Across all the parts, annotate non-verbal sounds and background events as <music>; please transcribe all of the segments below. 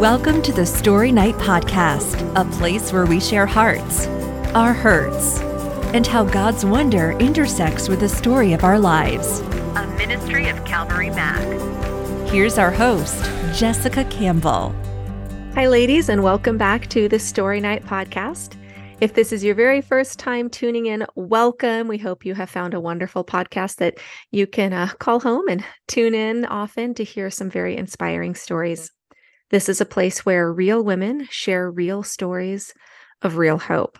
Welcome to the Story Night Podcast, a place where we share hearts, our hurts, and how God's wonder intersects with the story of our lives. A ministry of Calvary Mac. Here's our host, Jessica Campbell. Hi, ladies, and welcome back to the Story Night Podcast. If this is your very first time tuning in, welcome. We hope you have found a wonderful podcast that you can uh, call home and tune in often to hear some very inspiring stories. This is a place where real women share real stories of real hope.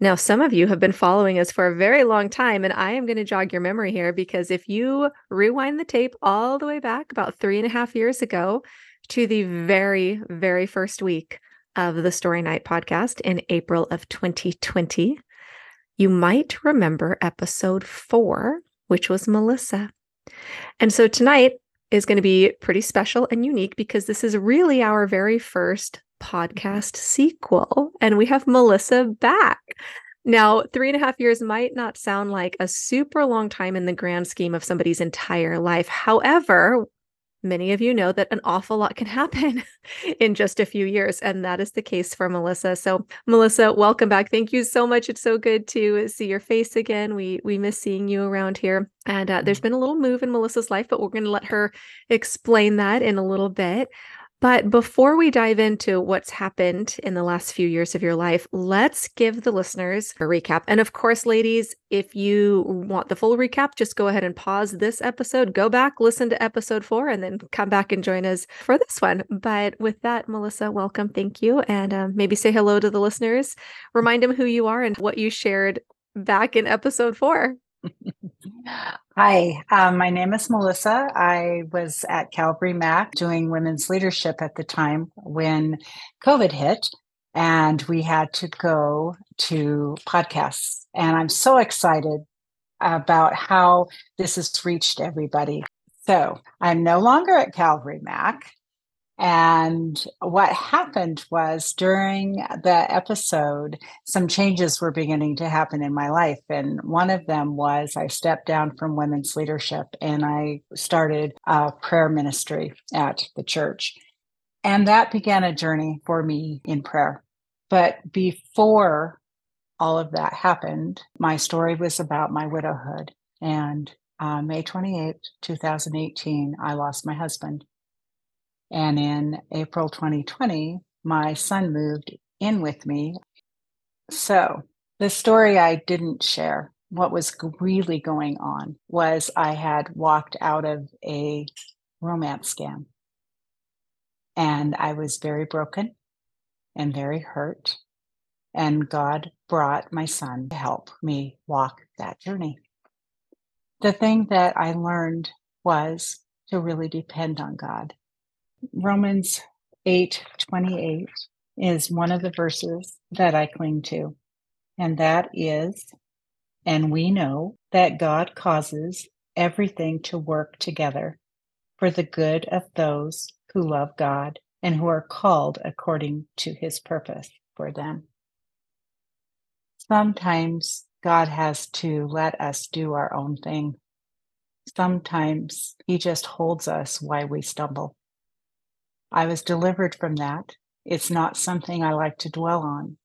Now, some of you have been following us for a very long time, and I am going to jog your memory here because if you rewind the tape all the way back about three and a half years ago to the very, very first week of the Story Night podcast in April of 2020, you might remember episode four, which was Melissa. And so tonight, is going to be pretty special and unique because this is really our very first podcast sequel. And we have Melissa back. Now, three and a half years might not sound like a super long time in the grand scheme of somebody's entire life. However, many of you know that an awful lot can happen <laughs> in just a few years. And that is the case for Melissa. So, Melissa, welcome back. Thank you so much. It's so good to see your face again. We we miss seeing you around here. And uh, there's mm-hmm. been a little move in Melissa's life, but we're going to let her explain that in a little bit. But before we dive into what's happened in the last few years of your life, let's give the listeners a recap. And of course, ladies, if you want the full recap, just go ahead and pause this episode, go back, listen to episode four, and then come back and join us for this one. But with that, Melissa, welcome. Thank you. And um, maybe say hello to the listeners, remind them who you are and what you shared back in episode four. Hi, um, my name is Melissa. I was at Calvary Mac doing women's leadership at the time when COVID hit, and we had to go to podcasts. And I'm so excited about how this has reached everybody. So I'm no longer at Calvary Mac. And what happened was during the episode, some changes were beginning to happen in my life. And one of them was I stepped down from women's leadership and I started a prayer ministry at the church. And that began a journey for me in prayer. But before all of that happened, my story was about my widowhood. And uh, May 28, 2018, I lost my husband. And in April 2020, my son moved in with me. So, the story I didn't share, what was really going on, was I had walked out of a romance scam. And I was very broken and very hurt. And God brought my son to help me walk that journey. The thing that I learned was to really depend on God Romans 8 28 is one of the verses that I cling to. And that is, and we know that God causes everything to work together for the good of those who love God and who are called according to his purpose for them. Sometimes God has to let us do our own thing. Sometimes he just holds us while we stumble. I was delivered from that. It's not something I like to dwell on,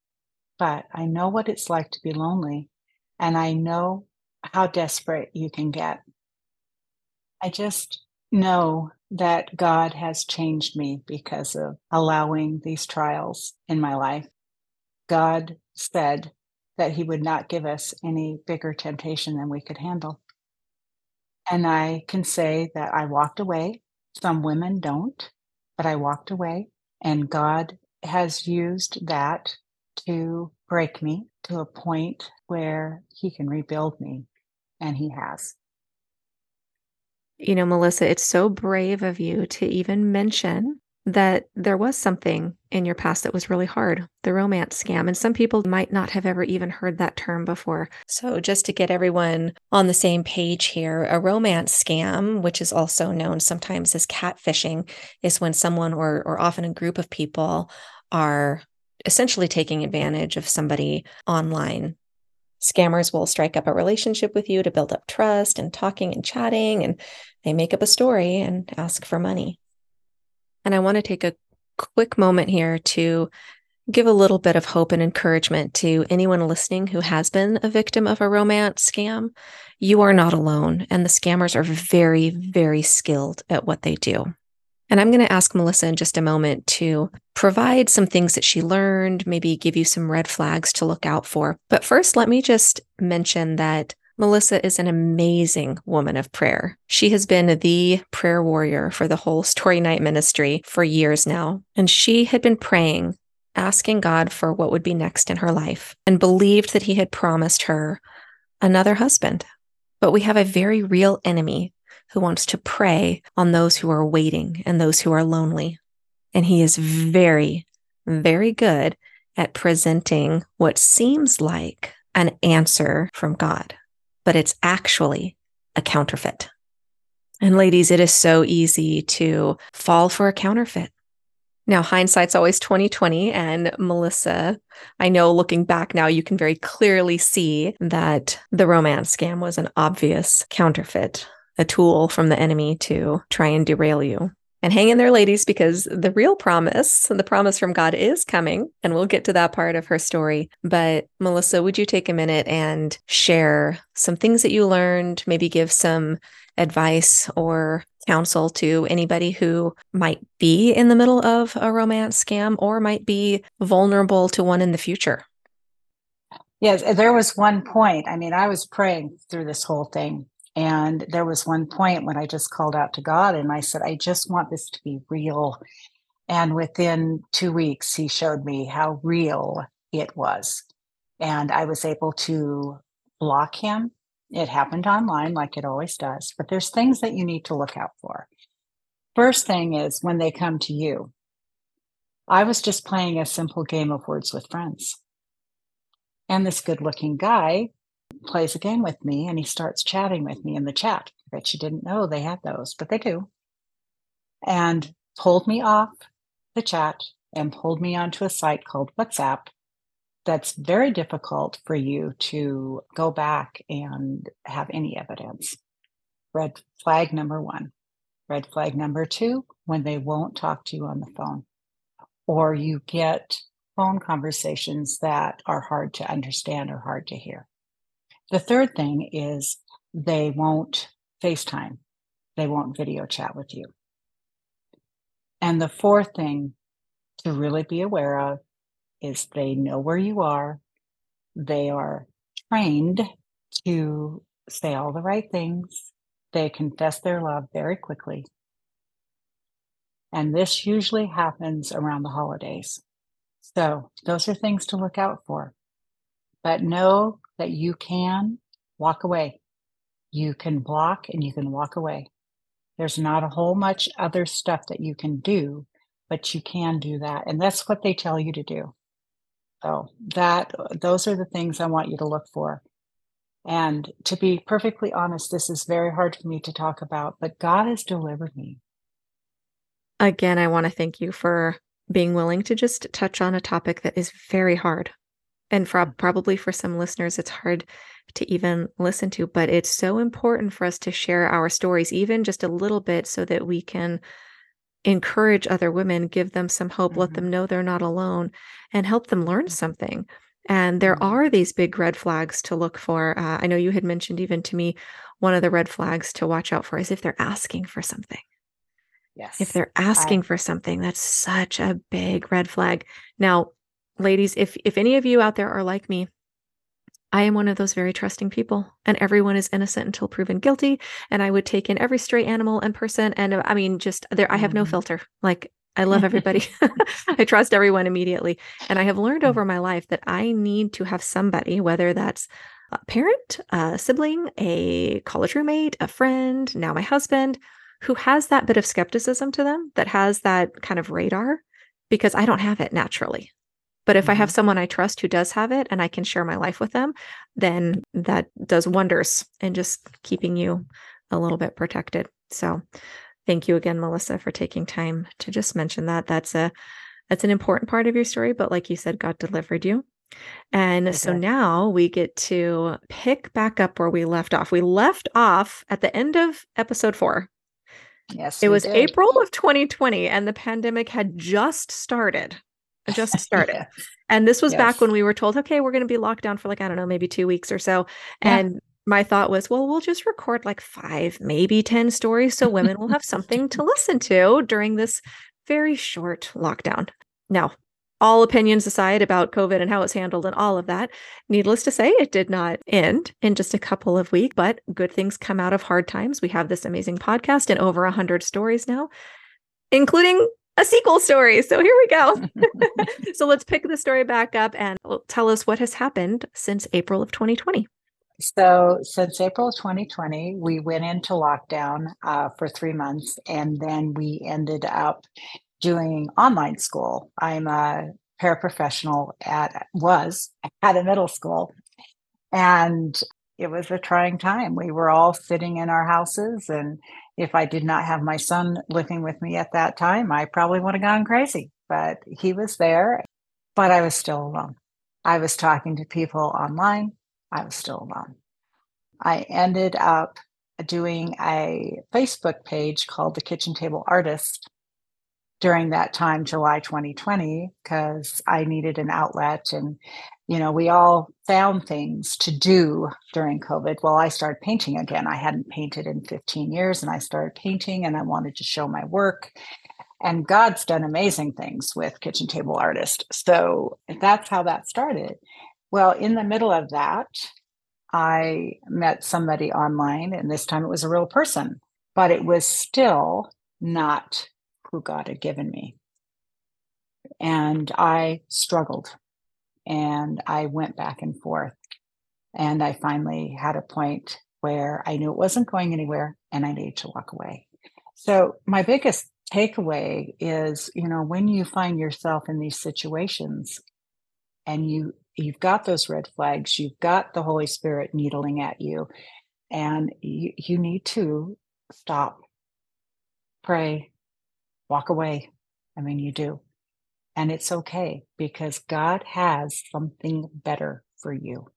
but I know what it's like to be lonely, and I know how desperate you can get. I just know that God has changed me because of allowing these trials in my life. God said that He would not give us any bigger temptation than we could handle. And I can say that I walked away. Some women don't but I walked away. And God has used that to break me to a point where He can rebuild me. And He has. You know, Melissa, it's so brave of you to even mention that there was something in your past that was really hard the romance scam. And some people might not have ever even heard that term before. So, just to get everyone on the same page here, a romance scam, which is also known sometimes as catfishing, is when someone or, or often a group of people are essentially taking advantage of somebody online. Scammers will strike up a relationship with you to build up trust and talking and chatting, and they make up a story and ask for money. And I want to take a quick moment here to give a little bit of hope and encouragement to anyone listening who has been a victim of a romance scam. You are not alone, and the scammers are very, very skilled at what they do. And I'm going to ask Melissa in just a moment to provide some things that she learned, maybe give you some red flags to look out for. But first, let me just mention that Melissa is an amazing woman of prayer. She has been the prayer warrior for the whole Story Night ministry for years now. And she had been praying asking God for what would be next in her life and believed that he had promised her another husband. But we have a very real enemy who wants to prey on those who are waiting and those who are lonely. And he is very, very good at presenting what seems like an answer from God, but it's actually a counterfeit. And ladies, it is so easy to fall for a counterfeit. Now, hindsight's always 2020. And Melissa, I know looking back now, you can very clearly see that the romance scam was an obvious counterfeit, a tool from the enemy to try and derail you. And hang in there, ladies, because the real promise, the promise from God is coming. And we'll get to that part of her story. But Melissa, would you take a minute and share some things that you learned, maybe give some advice or counsel to anybody who might be in the middle of a romance scam or might be vulnerable to one in the future? Yes, there was one point. I mean, I was praying through this whole thing. And there was one point when I just called out to God and I said, I just want this to be real. And within two weeks, he showed me how real it was. And I was able to block him it happened online like it always does, but there's things that you need to look out for. First thing is when they come to you. I was just playing a simple game of words with friends. And this good looking guy plays a game with me and he starts chatting with me in the chat. I bet you didn't know they had those, but they do. And pulled me off the chat and pulled me onto a site called WhatsApp that's very difficult for you to go back and have any evidence. Red flag number one. Red flag number two, when they won't talk to you on the phone, or you get phone conversations that are hard to understand or hard to hear. The third thing is they won't FaceTime, they won't video chat with you. And the fourth thing to really be aware of is they know where you are. They are trained to say all the right things. They confess their love very quickly. And this usually happens around the holidays. So those are things to look out for. But know that you can walk away. You can block and you can walk away. There's not a whole much other stuff that you can do, but you can do that. And that's what they tell you to do. So that those are the things I want you to look for. And to be perfectly honest, this is very hard for me to talk about, but God has delivered me. Again, I want to thank you for being willing to just touch on a topic that is very hard. And for, mm. probably for some listeners, it's hard to even listen to, but it's so important for us to share our stories, even just a little bit, so that we can encourage other women, give them some hope, mm-hmm. let them know they're not alone, and help them learn something. And there mm-hmm. are these big red flags to look for. Uh, I know you had mentioned even to me one of the red flags to watch out for is if they're asking for something. Yes. If they're asking I... for something, that's such a big red flag. Now, ladies, if if any of you out there are like me, I am one of those very trusting people, and everyone is innocent until proven guilty. And I would take in every stray animal and person. And uh, I mean, just there, I have no mm-hmm. filter. Like, I love everybody. <laughs> <laughs> I trust everyone immediately. And I have learned over my life that I need to have somebody, whether that's a parent, a sibling, a college roommate, a friend, now my husband, who has that bit of skepticism to them, that has that kind of radar, because I don't have it naturally. But if mm-hmm. I have mm-hmm. someone I trust who does have it and I can share my life with them, then that does wonders in just keeping you a little bit protected. So thank you again, Melissa, for taking time to just mention that. That's a that's an important part of your story, but like you said, God delivered you. And okay. so now we get to pick back up where we left off. We left off at the end of episode four. Yes. It was did. April of 2020, and the pandemic had just started. Just <laughs> started. And this was yes. back when we were told, okay, we're going to be locked down for like, I don't know, maybe two weeks or so. Yeah. And my thought was, well, we'll just record like five, maybe 10 stories so women will have something to listen to during this very short lockdown. Now, all opinions aside about COVID and how it's handled and all of that, needless to say, it did not end in just a couple of weeks, but good things come out of hard times. We have this amazing podcast and over 100 stories now, including a sequel story. So here we go. <laughs> <laughs> so let's pick the story back up and tell us what has happened since April of 2020. So, since April of 2020, we went into lockdown uh, for three months and then we ended up doing online school. I'm a paraprofessional at, was at a middle school. And it was a trying time. We were all sitting in our houses. And if I did not have my son living with me at that time, I probably would have gone crazy. But he was there, but I was still alone. I was talking to people online I was still alone. I ended up doing a Facebook page called The Kitchen Table Artist during that time, July 2020, because I needed an outlet. And, you know, we all found things to do during COVID. Well, I started painting again. I hadn't painted in 15 years and I started painting and I wanted to show my work. And God's done amazing things with Kitchen Table Artist. So that's how that started. Well, in the middle of that, I met somebody online, and this time it was a real person, but it was still not who God had given me. And I struggled and I went back and forth. And I finally had a point where I knew it wasn't going anywhere and I needed to walk away. So, my biggest takeaway is you know, when you find yourself in these situations and you you've got those red flags you've got the holy spirit needling at you and you, you need to stop pray walk away i mean you do and it's okay because god has something better for you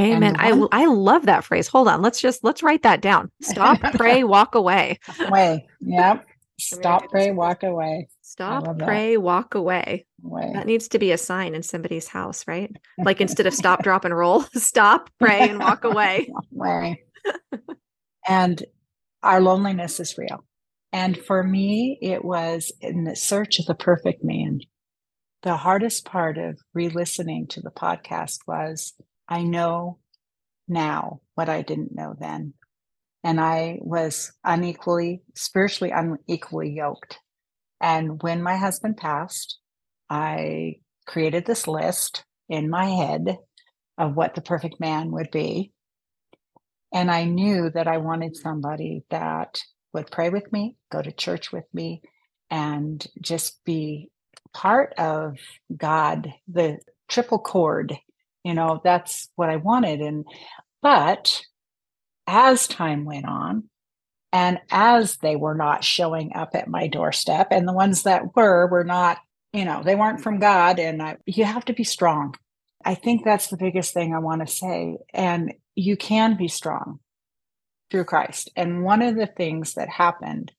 amen one, i i love that phrase hold on let's just let's write that down <laughs> stop pray walk away away yep <laughs> Stop, pray, walk away. Stop, pray, that. walk away. away. That needs to be a sign in somebody's house, right? Like instead of stop, drop, and roll, <laughs> stop, pray, and walk away. away. and our loneliness is real. And for me, it was in the search of the perfect man. The hardest part of re listening to the podcast was I know now what I didn't know then and I was unequally, spiritually unequally yoked. And when my husband passed, I created this list in my head of what the perfect man would be. And I knew that I wanted somebody that would pray with me, go to church with me, and just be part of God, the triple cord. You know, that's what I wanted. And, but as time went on, and as they were not showing up at my doorstep, and the ones that were were not, you know, they weren't from God, and I, you have to be strong. I think that's the biggest thing I want to say. And you can be strong through Christ. And one of the things that happened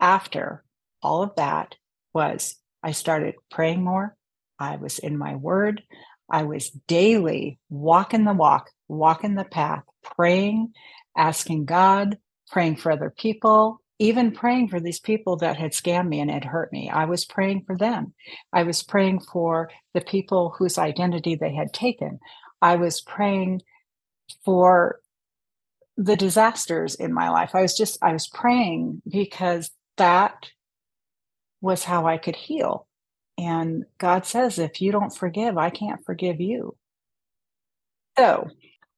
after all of that was I started praying more. I was in my word. I was daily walking the walk, walking the path, praying, asking God, praying for other people, even praying for these people that had scammed me and had hurt me. I was praying for them. I was praying for the people whose identity they had taken. I was praying for the disasters in my life. I was just, I was praying because that was how I could heal. And God says, if you don't forgive, I can't forgive you. So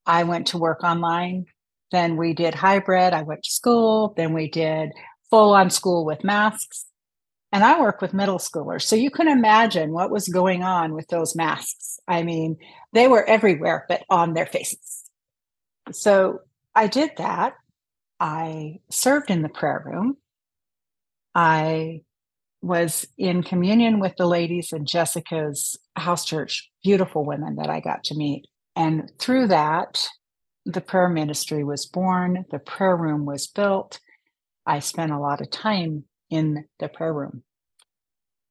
I went to work online. Then we did hybrid. I went to school. Then we did full on school with masks. And I work with middle schoolers. So you can imagine what was going on with those masks. I mean, they were everywhere, but on their faces. So I did that. I served in the prayer room. I was in communion with the ladies in Jessica's house church, beautiful women that I got to meet. And through that, the prayer ministry was born, the prayer room was built. I spent a lot of time in the prayer room.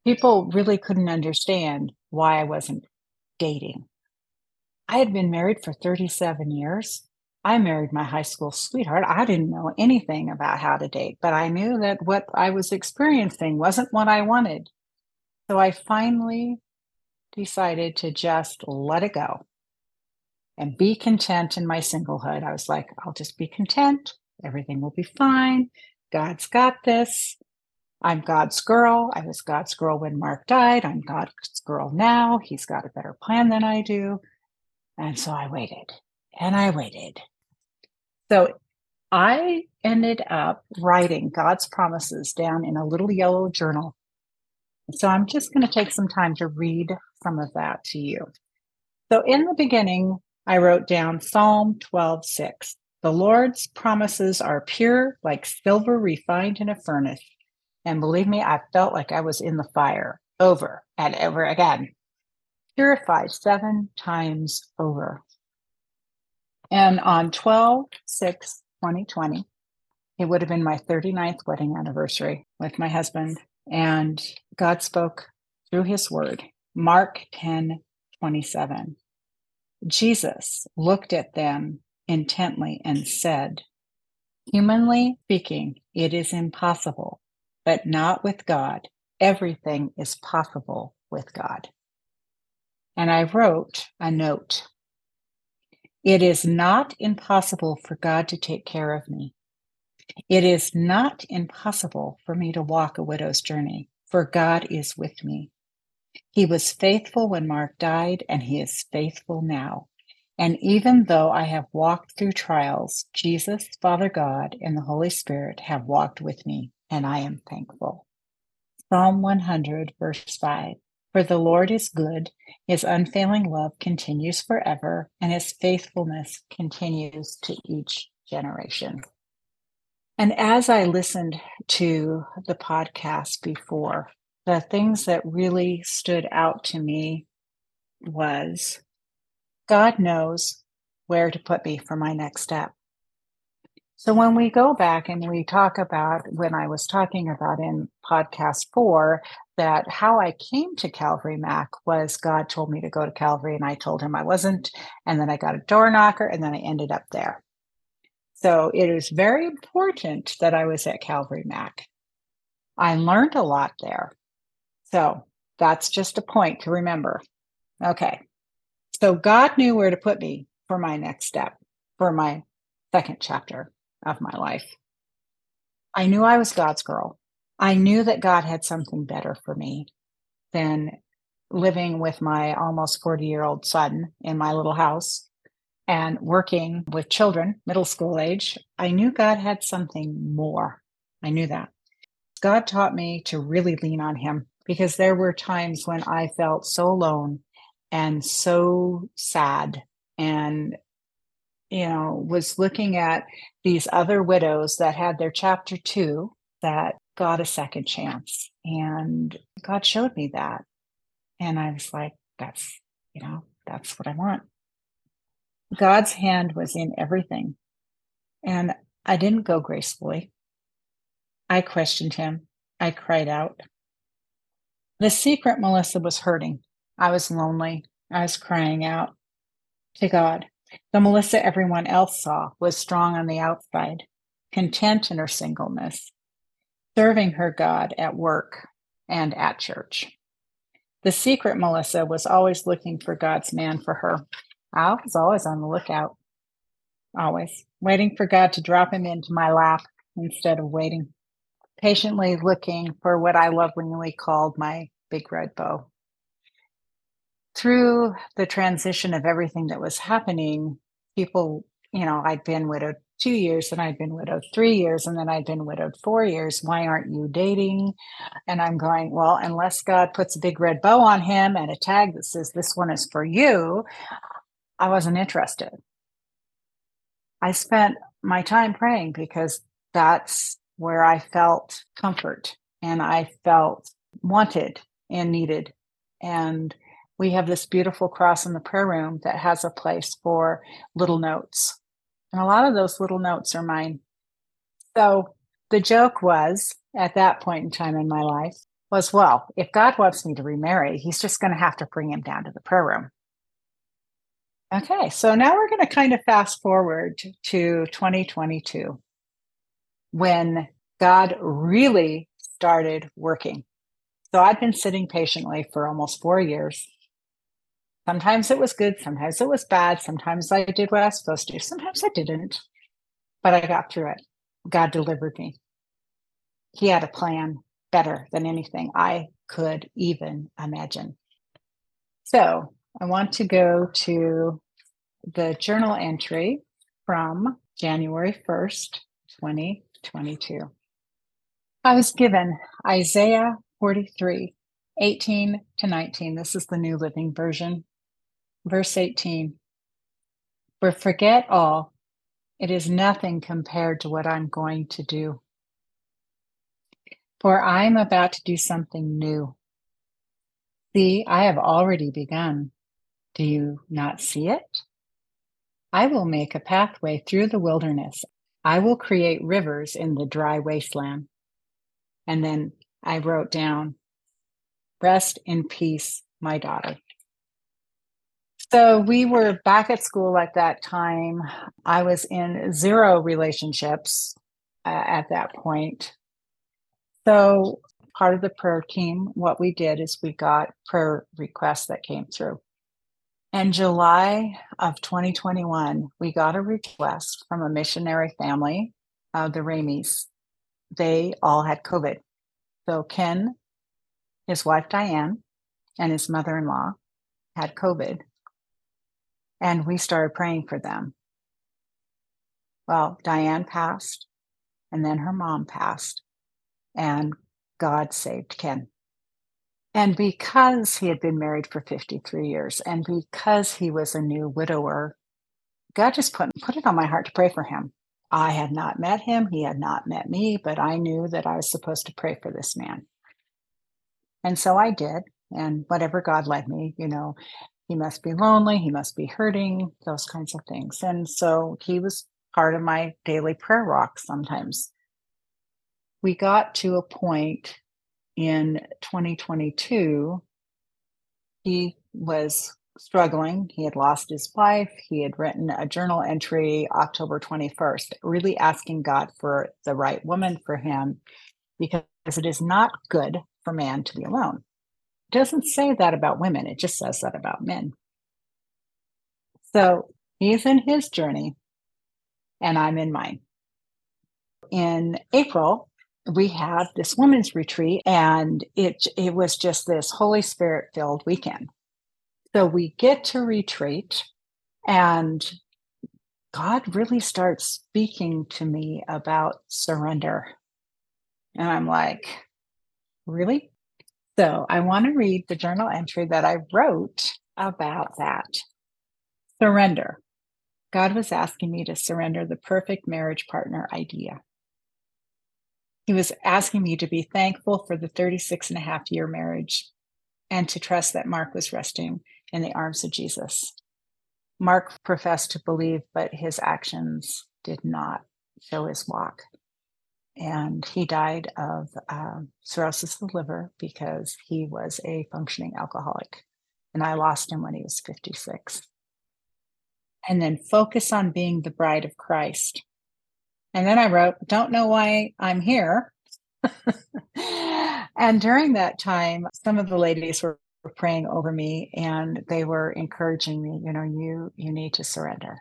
People really couldn't understand why I wasn't dating. I had been married for 37 years. I married my high school sweetheart. I didn't know anything about how to date, but I knew that what I was experiencing wasn't what I wanted. So I finally decided to just let it go and be content in my singlehood. I was like, I'll just be content. Everything will be fine. God's got this. I'm God's girl. I was God's girl when Mark died. I'm God's girl now. He's got a better plan than I do. And so I waited and I waited. So I ended up writing God's promises down in a little yellow journal. So I'm just going to take some time to read some of that to you. So in the beginning, I wrote down Psalm 12, 6. The Lord's promises are pure, like silver refined in a furnace. And believe me, I felt like I was in the fire over and over again, purified seven times over. And on 12 6 2020, it would have been my 39th wedding anniversary with my husband. And God spoke through his word, Mark 10 27. Jesus looked at them intently and said, Humanly speaking, it is impossible, but not with God. Everything is possible with God. And I wrote a note it is not impossible for God to take care of me. It is not impossible for me to walk a widow's journey, for God is with me. He was faithful when Mark died, and he is faithful now. And even though I have walked through trials, Jesus, Father God, and the Holy Spirit have walked with me, and I am thankful. Psalm 100, verse 5. For the Lord is good, his unfailing love continues forever, and his faithfulness continues to each generation. And as I listened to the podcast before, the things that really stood out to me was God knows where to put me for my next step. So when we go back and we talk about when I was talking about in podcast four, that how I came to Calvary Mac was God told me to go to Calvary and I told him I wasn't. And then I got a door knocker and then I ended up there. So it is very important that I was at Calvary Mac. I learned a lot there. So that's just a point to remember. Okay. So God knew where to put me for my next step, for my second chapter of my life. I knew I was God's girl. I knew that God had something better for me than living with my almost 40 year old son in my little house and working with children, middle school age. I knew God had something more. I knew that. God taught me to really lean on Him because there were times when I felt so alone and so sad and you know, was looking at these other widows that had their chapter two that got a second chance. And God showed me that. And I was like, that's, you know, that's what I want. God's hand was in everything. And I didn't go gracefully. I questioned him. I cried out. The secret, Melissa, was hurting. I was lonely. I was crying out to God. The Melissa everyone else saw was strong on the outside, content in her singleness, serving her God at work and at church. The secret Melissa was always looking for God's man for her. I was always on the lookout, always waiting for God to drop him into my lap instead of waiting, patiently looking for what I lovingly called my big red bow through the transition of everything that was happening, people, you know, I'd been widowed two years and I'd been widowed three years and then I'd been widowed four years. Why aren't you dating? And I'm going, well, unless God puts a big red bow on him and a tag that says this one is for you, I wasn't interested. I spent my time praying because that's where I felt comfort and I felt wanted and needed. And we have this beautiful cross in the prayer room that has a place for little notes. And a lot of those little notes are mine. So the joke was at that point in time in my life was well, if God wants me to remarry, he's just going to have to bring him down to the prayer room. Okay, so now we're going to kind of fast forward to 2022 when God really started working. So I've been sitting patiently for almost four years. Sometimes it was good, sometimes it was bad, sometimes I did what I was supposed to, sometimes I didn't, but I got through it. God delivered me. He had a plan better than anything I could even imagine. So I want to go to the journal entry from January 1st, 2022. I was given Isaiah 43, 18 to 19. This is the New Living Version. Verse 18 For forget all, it is nothing compared to what I'm going to do. For I am about to do something new. See, I have already begun. Do you not see it? I will make a pathway through the wilderness. I will create rivers in the dry wasteland. And then I wrote down, Rest in peace, my daughter. So we were back at school at that time. I was in zero relationships uh, at that point. So, part of the prayer team, what we did is we got prayer requests that came through. In July of 2021, we got a request from a missionary family, uh, the Rameys. They all had COVID. So, Ken, his wife Diane, and his mother in law had COVID. And we started praying for them. Well, Diane passed, and then her mom passed and God saved Ken. And because he had been married for 53 years and because he was a new widower, God just put, put it on my heart to pray for him. I had not met him, he had not met me, but I knew that I was supposed to pray for this man. And so I did. And whatever God led me, you know, he must be lonely, he must be hurting, those kinds of things. And so he was part of my daily prayer walk sometimes. We got to a point in 2022 he was struggling. He had lost his wife. He had written a journal entry october 21st really asking god for the right woman for him because it is not good for man to be alone doesn't say that about women. It just says that about men. So he's in his journey and i'm in mine. In april we had this women's retreat and it it was just this holy spirit filled weekend. So we get to retreat and god really starts speaking to me about surrender. And i'm like really so i want to read the journal entry that i wrote about that surrender god was asking me to surrender the perfect marriage partner idea he was asking me to be thankful for the 36 and a half year marriage and to trust that Mark was resting in the arms of Jesus. Mark professed to believe, but his actions did not show his walk. And he died of uh, cirrhosis of the liver because he was a functioning alcoholic. And I lost him when he was 56. And then focus on being the bride of Christ and then I wrote, Don't know why I'm here. <laughs> and during that time, some of the ladies were praying over me and they were encouraging me, you know, you you need to surrender.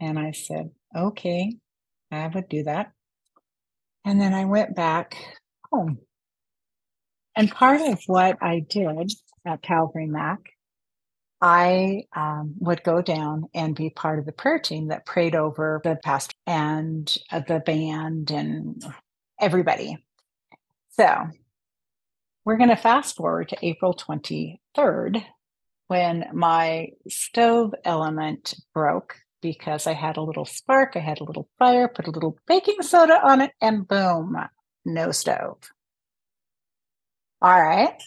And I said, okay, I would do that. And then I went back home. And part of what I did at Calvary Mac I um, would go down and be part of the prayer team that prayed over the pastor and uh, the band and everybody. So we're going to fast forward to April 23rd when my stove element broke because I had a little spark, I had a little fire, put a little baking soda on it, and boom, no stove. All right.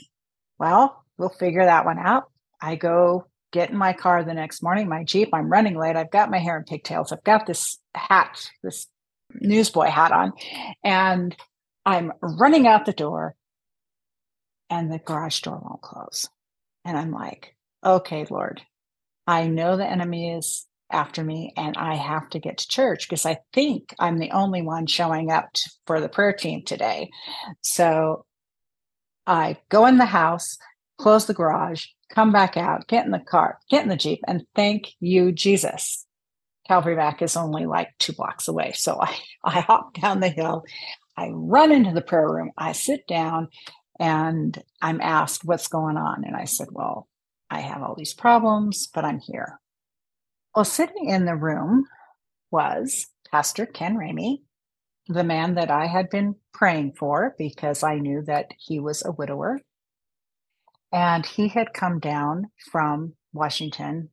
Well, we'll figure that one out. I go get in my car the next morning, my Jeep, I'm running late. I've got my hair in pigtails. I've got this hat, this newsboy hat on. And I'm running out the door and the garage door won't close. And I'm like, okay, Lord, I know the enemy is after me and I have to get to church because I think I'm the only one showing up to, for the prayer team today. So I go in the house, close the garage, come back out, get in the car, get in the Jeep, and thank you, Jesus. Calvary Mac is only like two blocks away. So I, <laughs> I hop down the hill, I run into the prayer room, I sit down, and I'm asked what's going on. And I said, Well, I have all these problems, but I'm here. Well, sitting in the room was Pastor Ken Ramey, the man that I had been praying for because I knew that he was a widower. And he had come down from Washington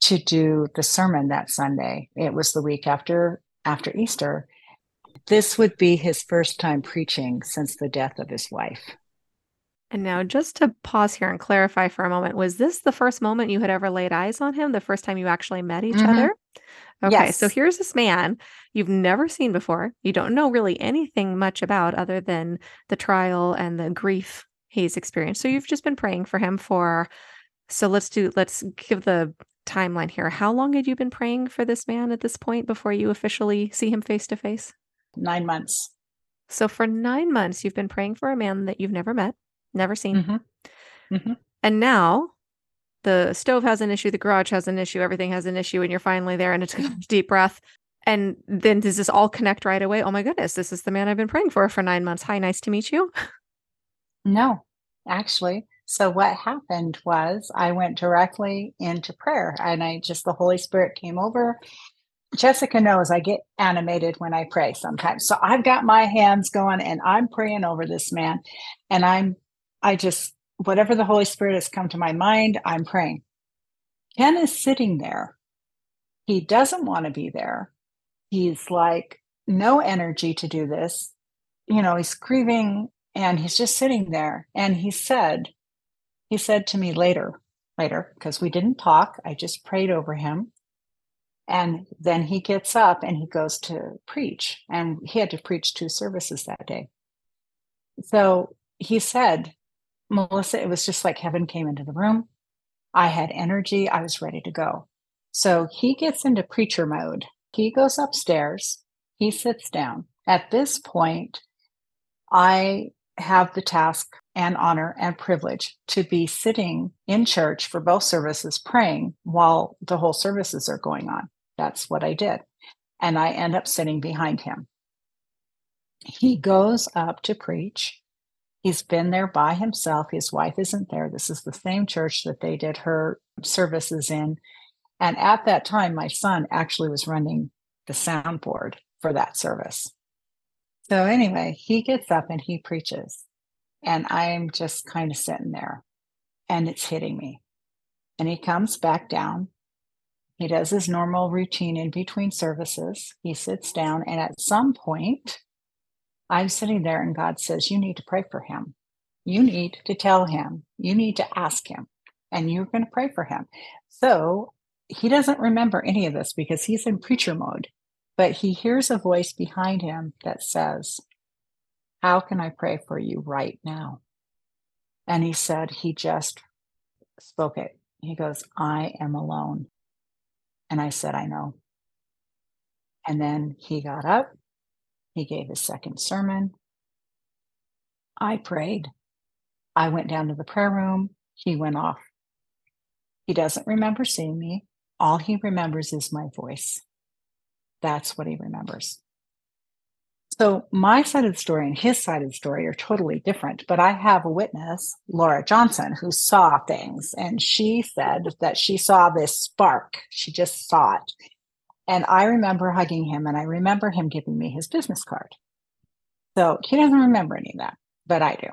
to do the sermon that Sunday. It was the week after after Easter. This would be his first time preaching since the death of his wife. And now, just to pause here and clarify for a moment, was this the first moment you had ever laid eyes on him? The first time you actually met each mm-hmm. other? Okay, yes. so here's this man you've never seen before. You don't know really anything much about other than the trial and the grief he's experienced. So you've just been praying for him for. So let's do, let's give the timeline here. How long had you been praying for this man at this point before you officially see him face to face? Nine months. So for nine months, you've been praying for a man that you've never met, never seen. Mm-hmm. Mm-hmm. And now the stove has an issue, the garage has an issue, everything has an issue, and you're finally there and it's <laughs> a deep breath. And then does this all connect right away? Oh my goodness, this is the man I've been praying for for nine months. Hi, nice to meet you. <laughs> No, actually. So what happened was I went directly into prayer and I just, the Holy Spirit came over. Jessica knows I get animated when I pray sometimes. So I've got my hands going and I'm praying over this man. And I'm, I just, whatever the Holy Spirit has come to my mind, I'm praying. Ken is sitting there. He doesn't want to be there. He's like, no energy to do this. You know, he's grieving and he's just sitting there. And he said, he said to me later, later, because we didn't talk, I just prayed over him. And then he gets up and he goes to preach. And he had to preach two services that day. So he said, Melissa, it was just like heaven came into the room. I had energy. I was ready to go. So he gets into preacher mode. He goes upstairs. He sits down. At this point, I have the task and honor and privilege to be sitting in church for both services praying while the whole services are going on. That's what I did. And I end up sitting behind him. He goes up to preach. He's been there by himself. His wife isn't there. This is the same church that they did her services in. And at that time, my son actually was running the soundboard for that service. So anyway, he gets up and he preaches. And I'm just kind of sitting there and it's hitting me. And he comes back down. He does his normal routine in between services. He sits down. And at some point, I'm sitting there and God says, You need to pray for him. You need to tell him. You need to ask him. And you're going to pray for him. So he doesn't remember any of this because he's in preacher mode. But he hears a voice behind him that says, How can I pray for you right now? And he said, He just spoke it. He goes, I am alone. And I said, I know. And then he got up, he gave his second sermon. I prayed. I went down to the prayer room. He went off. He doesn't remember seeing me. All he remembers is my voice. That's what he remembers. So my side of the story and his side of the story are totally different. But I have a witness, Laura Johnson, who saw things. And she said that she saw this spark. She just saw it. And I remember hugging him and I remember him giving me his business card. So he doesn't remember any of that, but I do.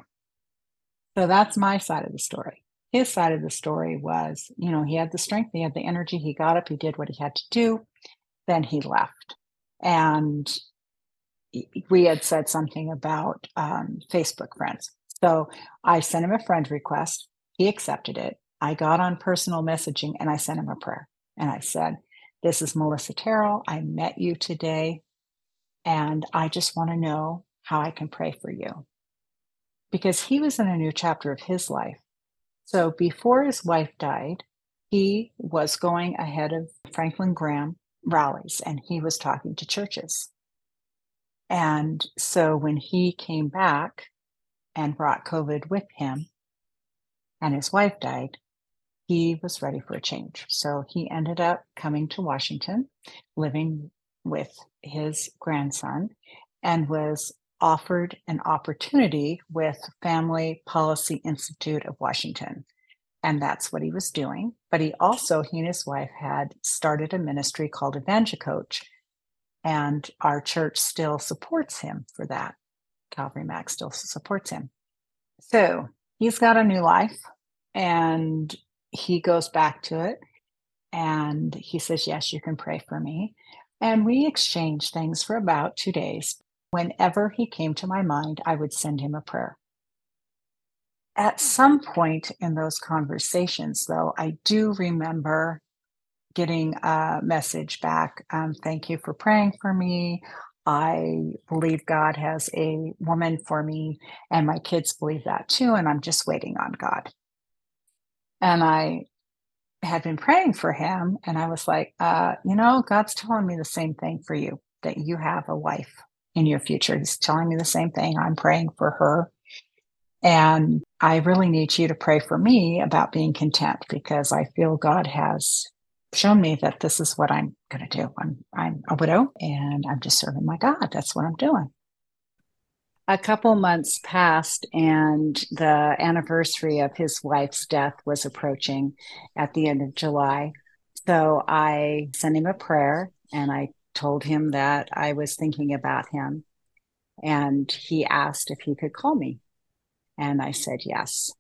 So that's my side of the story. His side of the story was, you know, he had the strength, he had the energy, he got up, he did what he had to do then he left. And we had said something about um, Facebook friends. So I sent him a friend request. He accepted it. I got on personal messaging and I sent him a prayer. And I said, This is Melissa Terrell. I met you today. And I just want to know how I can pray for you. Because he was in a new chapter of his life. So before his wife died, he was going ahead of Franklin Graham rallies and he was talking to churches. And so when he came back and brought COVID with him and his wife died, he was ready for a change. So he ended up coming to Washington, living with his grandson, and was offered an opportunity with Family Policy Institute of Washington. And that's what he was doing. But he also, he and his wife had started a ministry called Evangecoach. And our church still supports him for that. Calvary Mac still supports him. So he's got a new life and he goes back to it and he says, Yes, you can pray for me. And we exchanged things for about two days. Whenever he came to my mind, I would send him a prayer. At some point in those conversations, though, I do remember getting a message back um, Thank you for praying for me. I believe God has a woman for me, and my kids believe that too. And I'm just waiting on God. And I had been praying for him, and I was like, uh, you know, God's telling me the same thing for you that you have a wife in your future. He's telling me the same thing. I'm praying for her. And I really need you to pray for me about being content because I feel God has shown me that this is what I'm going to do. I'm I'm a widow and I'm just serving my God. That's what I'm doing a couple months passed and the anniversary of his wife's death was approaching at the end of July. So I sent him a prayer and I told him that I was thinking about him. And he asked if he could call me. And I said yes.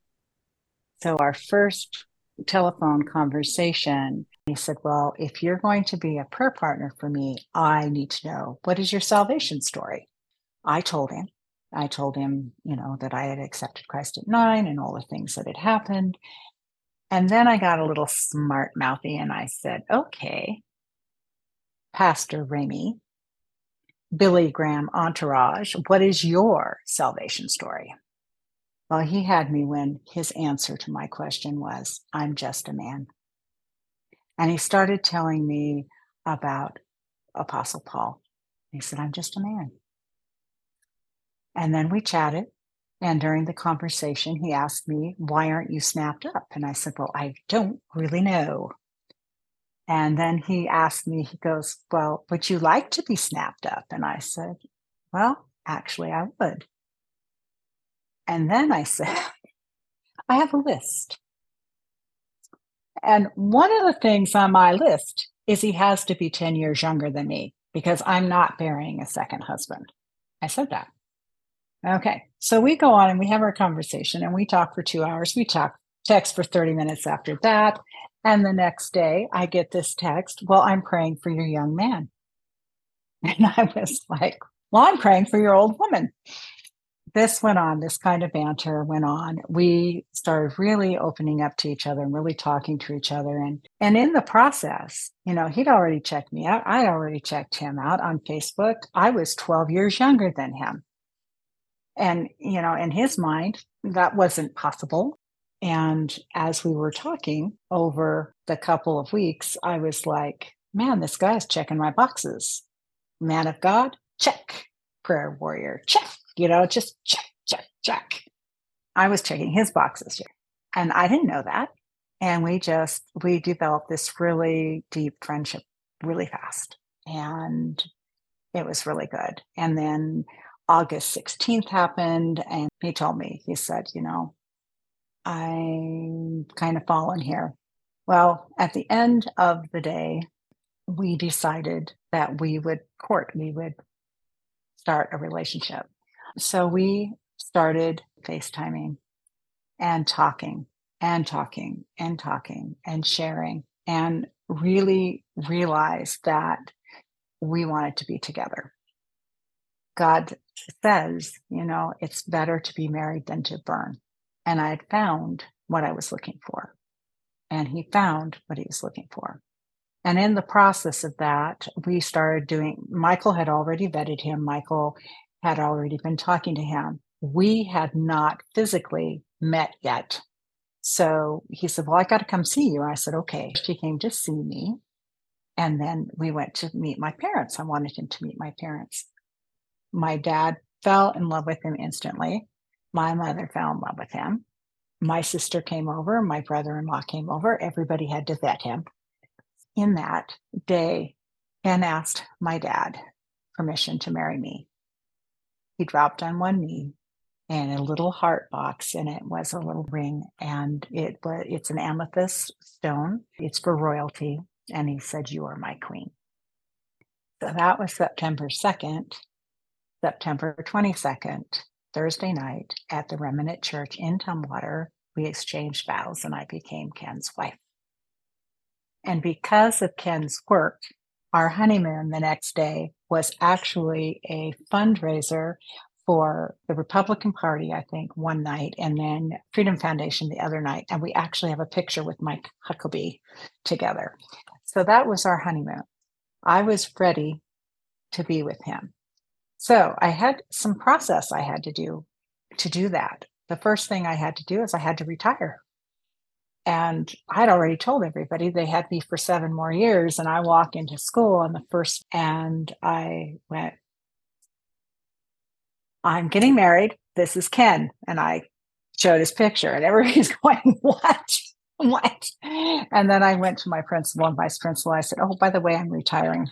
So our first telephone conversation, he said, Well, if you're going to be a prayer partner for me, I need to know what is your salvation story? I told him. I told him, you know, that I had accepted Christ at nine and all the things that had happened. And then I got a little smart mouthy and I said, okay, Pastor Ramey, Billy Graham entourage, what is your salvation story? Well, he had me when his answer to my question was, I'm just a man. And he started telling me about Apostle Paul. He said, I'm just a man. And then we chatted. And during the conversation, he asked me, Why aren't you snapped up? And I said, Well, I don't really know. And then he asked me, He goes, Well, would you like to be snapped up? And I said, Well, actually, I would. And then I said, <laughs> I have a list. And one of the things on my list is he has to be 10 years younger than me because I'm not burying a second husband. I said that. Okay. So we go on and we have our conversation and we talk for two hours. We talk text for 30 minutes after that. And the next day I get this text, well, I'm praying for your young man. <laughs> And I was like, well, I'm praying for your old woman. This went on, this kind of banter went on. We started really opening up to each other and really talking to each other. And and in the process, you know, he'd already checked me out. I'd already checked him out on Facebook. I was 12 years younger than him. And, you know, in his mind, that wasn't possible. And as we were talking over the couple of weeks, I was like, man, this guy's checking my boxes. Man of God, check. Prayer warrior, check. You know, just check, check, check. I was checking his boxes. And I didn't know that. And we just, we developed this really deep friendship really fast. And it was really good. And then August 16th happened, and he told me, he said, you know, I'm kind of fallen here. Well, at the end of the day, we decided that we would court, we would start a relationship. So we started FaceTiming and talking and talking and talking and sharing and really realized that we wanted to be together. God says, you know, it's better to be married than to burn. And I had found what I was looking for. And he found what he was looking for. And in the process of that, we started doing, Michael had already vetted him. Michael had already been talking to him. We had not physically met yet. So he said, Well, I got to come see you. I said, Okay. She came to see me. And then we went to meet my parents. I wanted him to meet my parents. My dad fell in love with him instantly. My mother fell in love with him. My sister came over. My brother in law came over. Everybody had to vet him. In that day, Ken asked my dad permission to marry me. He dropped on one knee and a little heart box and it was a little ring and it was it's an amethyst stone it's for royalty and he said you are my queen so that was september 2nd september 22nd thursday night at the remnant church in tumwater we exchanged vows and i became ken's wife and because of ken's work our honeymoon the next day was actually a fundraiser for the Republican Party, I think, one night, and then Freedom Foundation the other night. And we actually have a picture with Mike Huckabee together. So that was our honeymoon. I was ready to be with him. So I had some process I had to do to do that. The first thing I had to do is I had to retire. And I'd already told everybody they had me for seven more years. And I walk into school on the first, and I went, I'm getting married. This is Ken. And I showed his picture, and <laughs> everybody's going, What? What? And then I went to my principal and vice principal. I said, Oh, by the way, I'm retiring.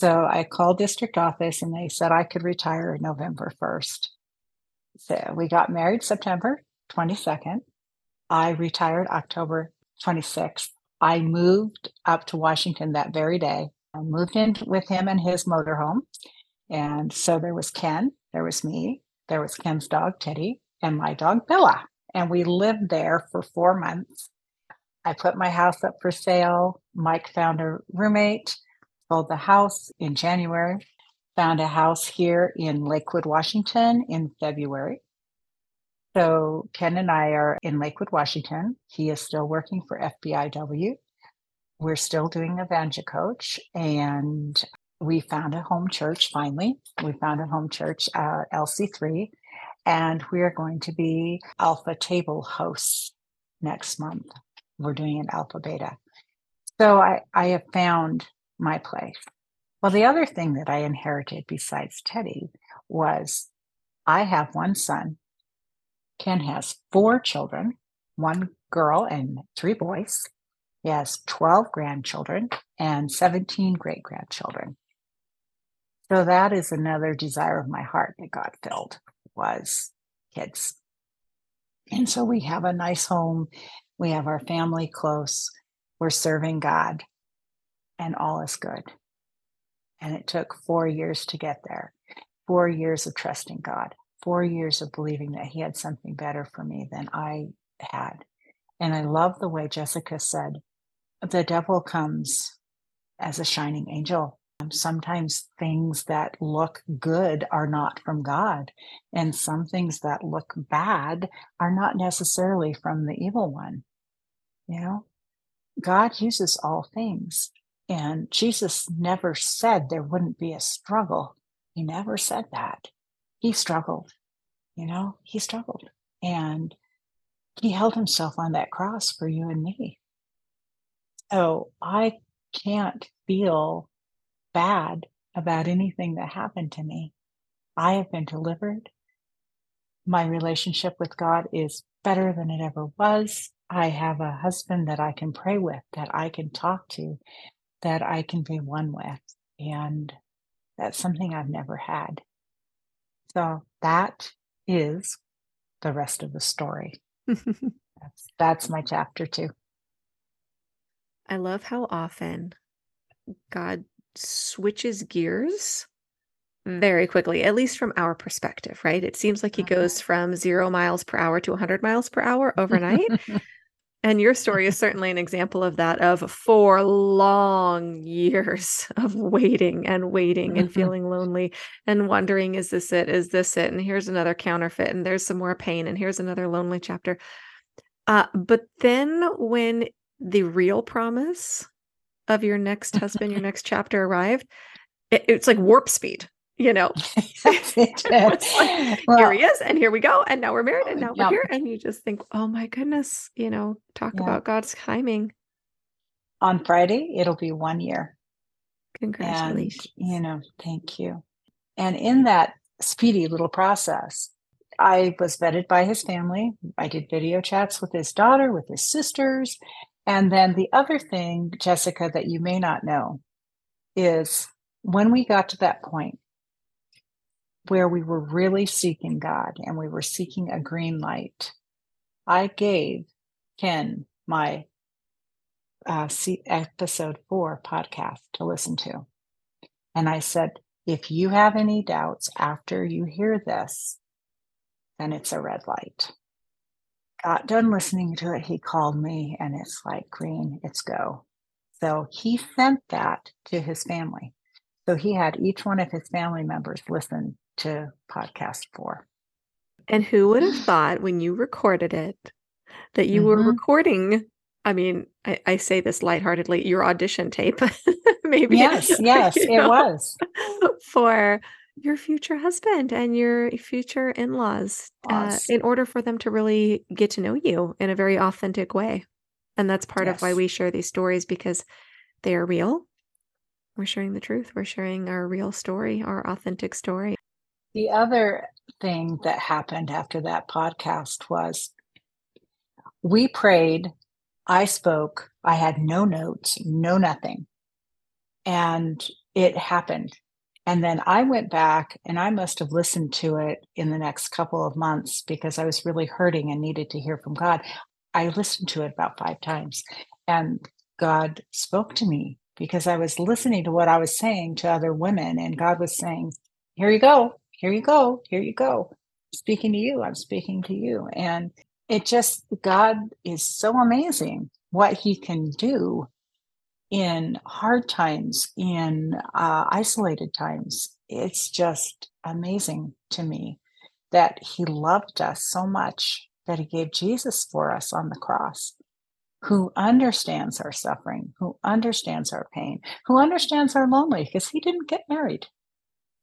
So I called district office and they said I could retire November 1st. So we got married September 22nd. I retired October 26th. I moved up to Washington that very day. I moved in with him and his motorhome. And so there was Ken, there was me, there was Ken's dog, Teddy, and my dog, Bella. And we lived there for four months. I put my house up for sale. Mike found a roommate, sold the house in January, found a house here in Lakewood, Washington in February. So Ken and I are in Lakewood, Washington. He is still working for FPIW. We're still doing Evangel Coach, and we found a home church finally. We found a home church uh, at LC3, and we are going to be Alpha Table hosts next month. We're doing an Alpha Beta. So I, I have found my place. Well, the other thing that I inherited besides Teddy was I have one son. Ken has four children, one girl and three boys. He has 12 grandchildren and 17 great grandchildren. So that is another desire of my heart that got filled was kids. And so we have a nice home. We have our family close. We're serving God and all is good. And it took four years to get there, four years of trusting God, four years of believing that He had something better for me than I had. And I love the way Jessica said, the devil comes as a shining angel Sometimes things that look good are not from God, and some things that look bad are not necessarily from the evil one. You know, God uses all things, and Jesus never said there wouldn't be a struggle. He never said that. He struggled, you know, he struggled, and he held himself on that cross for you and me. So I can't feel bad about anything that happened to me. I have been delivered. My relationship with God is better than it ever was. I have a husband that I can pray with, that I can talk to, that I can be one with. And that's something I've never had. So that is the rest of the story. <laughs> that's, that's my chapter two. I love how often God switches gears very quickly, at least from our perspective, right? It seems like he goes uh-huh. from zero miles per hour to 100 miles per hour overnight. <laughs> and your story is certainly an example of that of four long years <laughs> of waiting and waiting and feeling lonely and wondering is this it? Is this it? And here's another counterfeit and there's some more pain and here's another lonely chapter. Uh, but then when the real promise of your next husband, your <laughs> next chapter arrived, it, it's like warp speed, you know. <laughs> <laughs> like, well, here he is, and here we go, and now we're married, and oh, now we're here, and you just think, oh my goodness, you know, talk yeah. about God's timing. On Friday, it'll be one year. Congratulations. And, you know, thank you. And in that speedy little process, I was vetted by his family. I did video chats with his daughter, with his sisters. And then the other thing, Jessica, that you may not know is when we got to that point where we were really seeking God and we were seeking a green light, I gave Ken my uh, episode four podcast to listen to. And I said, if you have any doubts after you hear this, then it's a red light. Got done listening to it. He called me and it's like green, it's go. So he sent that to his family. So he had each one of his family members listen to podcast four. And who would have thought when you recorded it that you mm-hmm. were recording? I mean, I, I, say this lightheartedly, your audition tape, <laughs> maybe. Yes, <laughs> yes, it know, was. For your future husband and your future in laws uh, in order for them to really get to know you in a very authentic way. And that's part yes. of why we share these stories because they are real. We're sharing the truth, we're sharing our real story, our authentic story. The other thing that happened after that podcast was we prayed, I spoke, I had no notes, no nothing. And it happened. And then I went back and I must have listened to it in the next couple of months because I was really hurting and needed to hear from God. I listened to it about five times and God spoke to me because I was listening to what I was saying to other women. And God was saying, Here you go, here you go, here you go. speaking to you, I'm speaking to you. And it just, God is so amazing what He can do in hard times, in uh, isolated times. It's just amazing to me that He loved us so much that He gave Jesus for us on the cross, who understands our suffering, who understands our pain, who understands our lonely, because He didn't get married.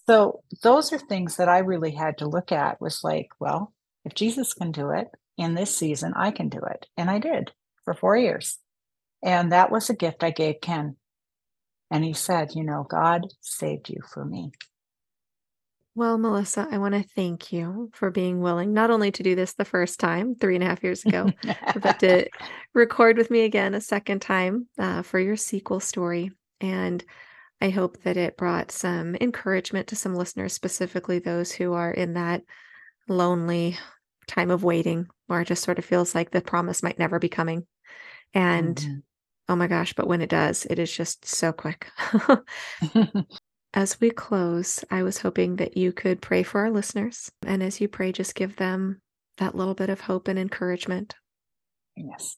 So those are things that I really had to look at was like, well, if Jesus can do it in this season, I can do it. And I did for four years. And that was a gift I gave Ken. And he said, You know, God saved you for me. Well, Melissa, I want to thank you for being willing not only to do this the first time, three and a half years ago, <laughs> but to record with me again a second time uh, for your sequel story. And I hope that it brought some encouragement to some listeners, specifically those who are in that lonely time of waiting where it just sort of feels like the promise might never be coming. And mm-hmm. oh my gosh, but when it does, it is just so quick. <laughs> <laughs> as we close, I was hoping that you could pray for our listeners. And as you pray, just give them that little bit of hope and encouragement. Yes.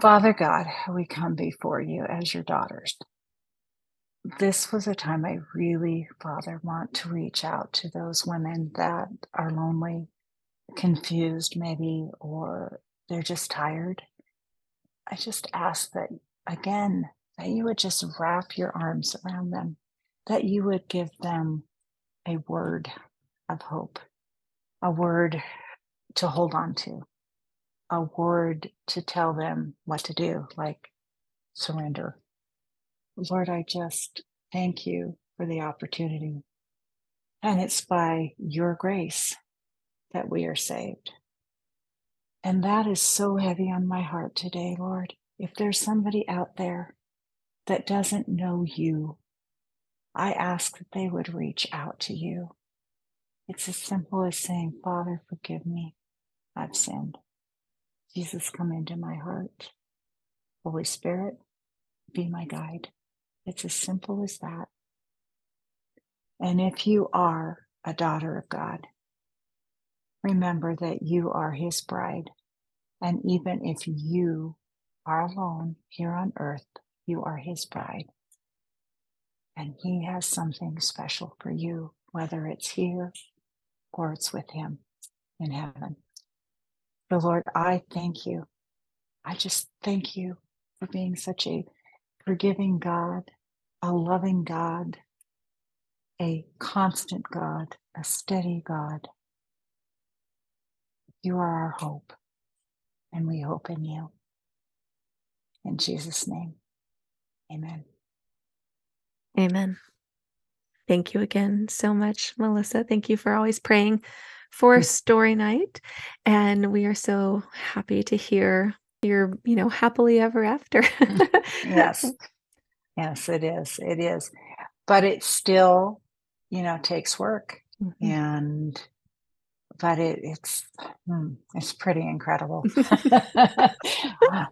Father God, we come before you as your daughters. This was a time I really, Father, want to reach out to those women that are lonely, confused, maybe, or they're just tired. I just ask that again, that you would just wrap your arms around them, that you would give them a word of hope, a word to hold on to, a word to tell them what to do, like surrender. Lord, I just thank you for the opportunity. And it's by your grace that we are saved. And that is so heavy on my heart today, Lord. If there's somebody out there that doesn't know you, I ask that they would reach out to you. It's as simple as saying, Father, forgive me. I've sinned. Jesus, come into my heart. Holy Spirit, be my guide. It's as simple as that. And if you are a daughter of God, remember that you are his bride. And even if you are alone here on earth, you are his bride. And he has something special for you, whether it's here or it's with him in heaven. So, Lord, I thank you. I just thank you for being such a forgiving God, a loving God, a constant God, a steady God. You are our hope, and we hope in you. In Jesus' name, amen. Amen. Thank you again so much, Melissa. Thank you for always praying for Mm. story night. And we are so happy to hear your, you know, happily ever after. Yes, <laughs> yes, it is. It is. But it still, you know, takes work. Mhm. And, but it, it's, hmm, it's pretty incredible. <laughs> <laughs>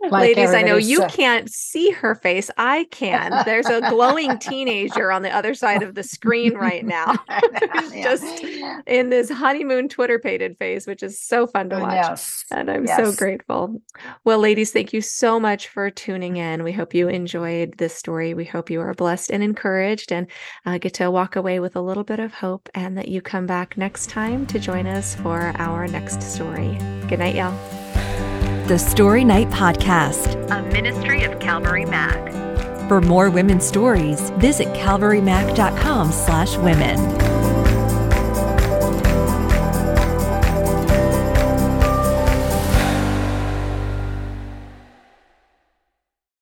Like Ladies, I know you said- can't see her face. I can. There's a glowing teenager on the other side of the screen right <laughs> now. I know, Who's yeah. just in this honeymoon Twitter pated face, which is so fun to watch. Yes. And I'm so grateful. Well, ladies, thank you so much for tuning in. We hope you enjoyed this story. We hope you are blessed and encouraged and uh, get to walk away with a little bit of hope and that you come back next time to join us for our next story. Good night, y'all. The Story Night Podcast. a ministry of Calvary Mac. For more women's stories, visit calvarymac.com slash women.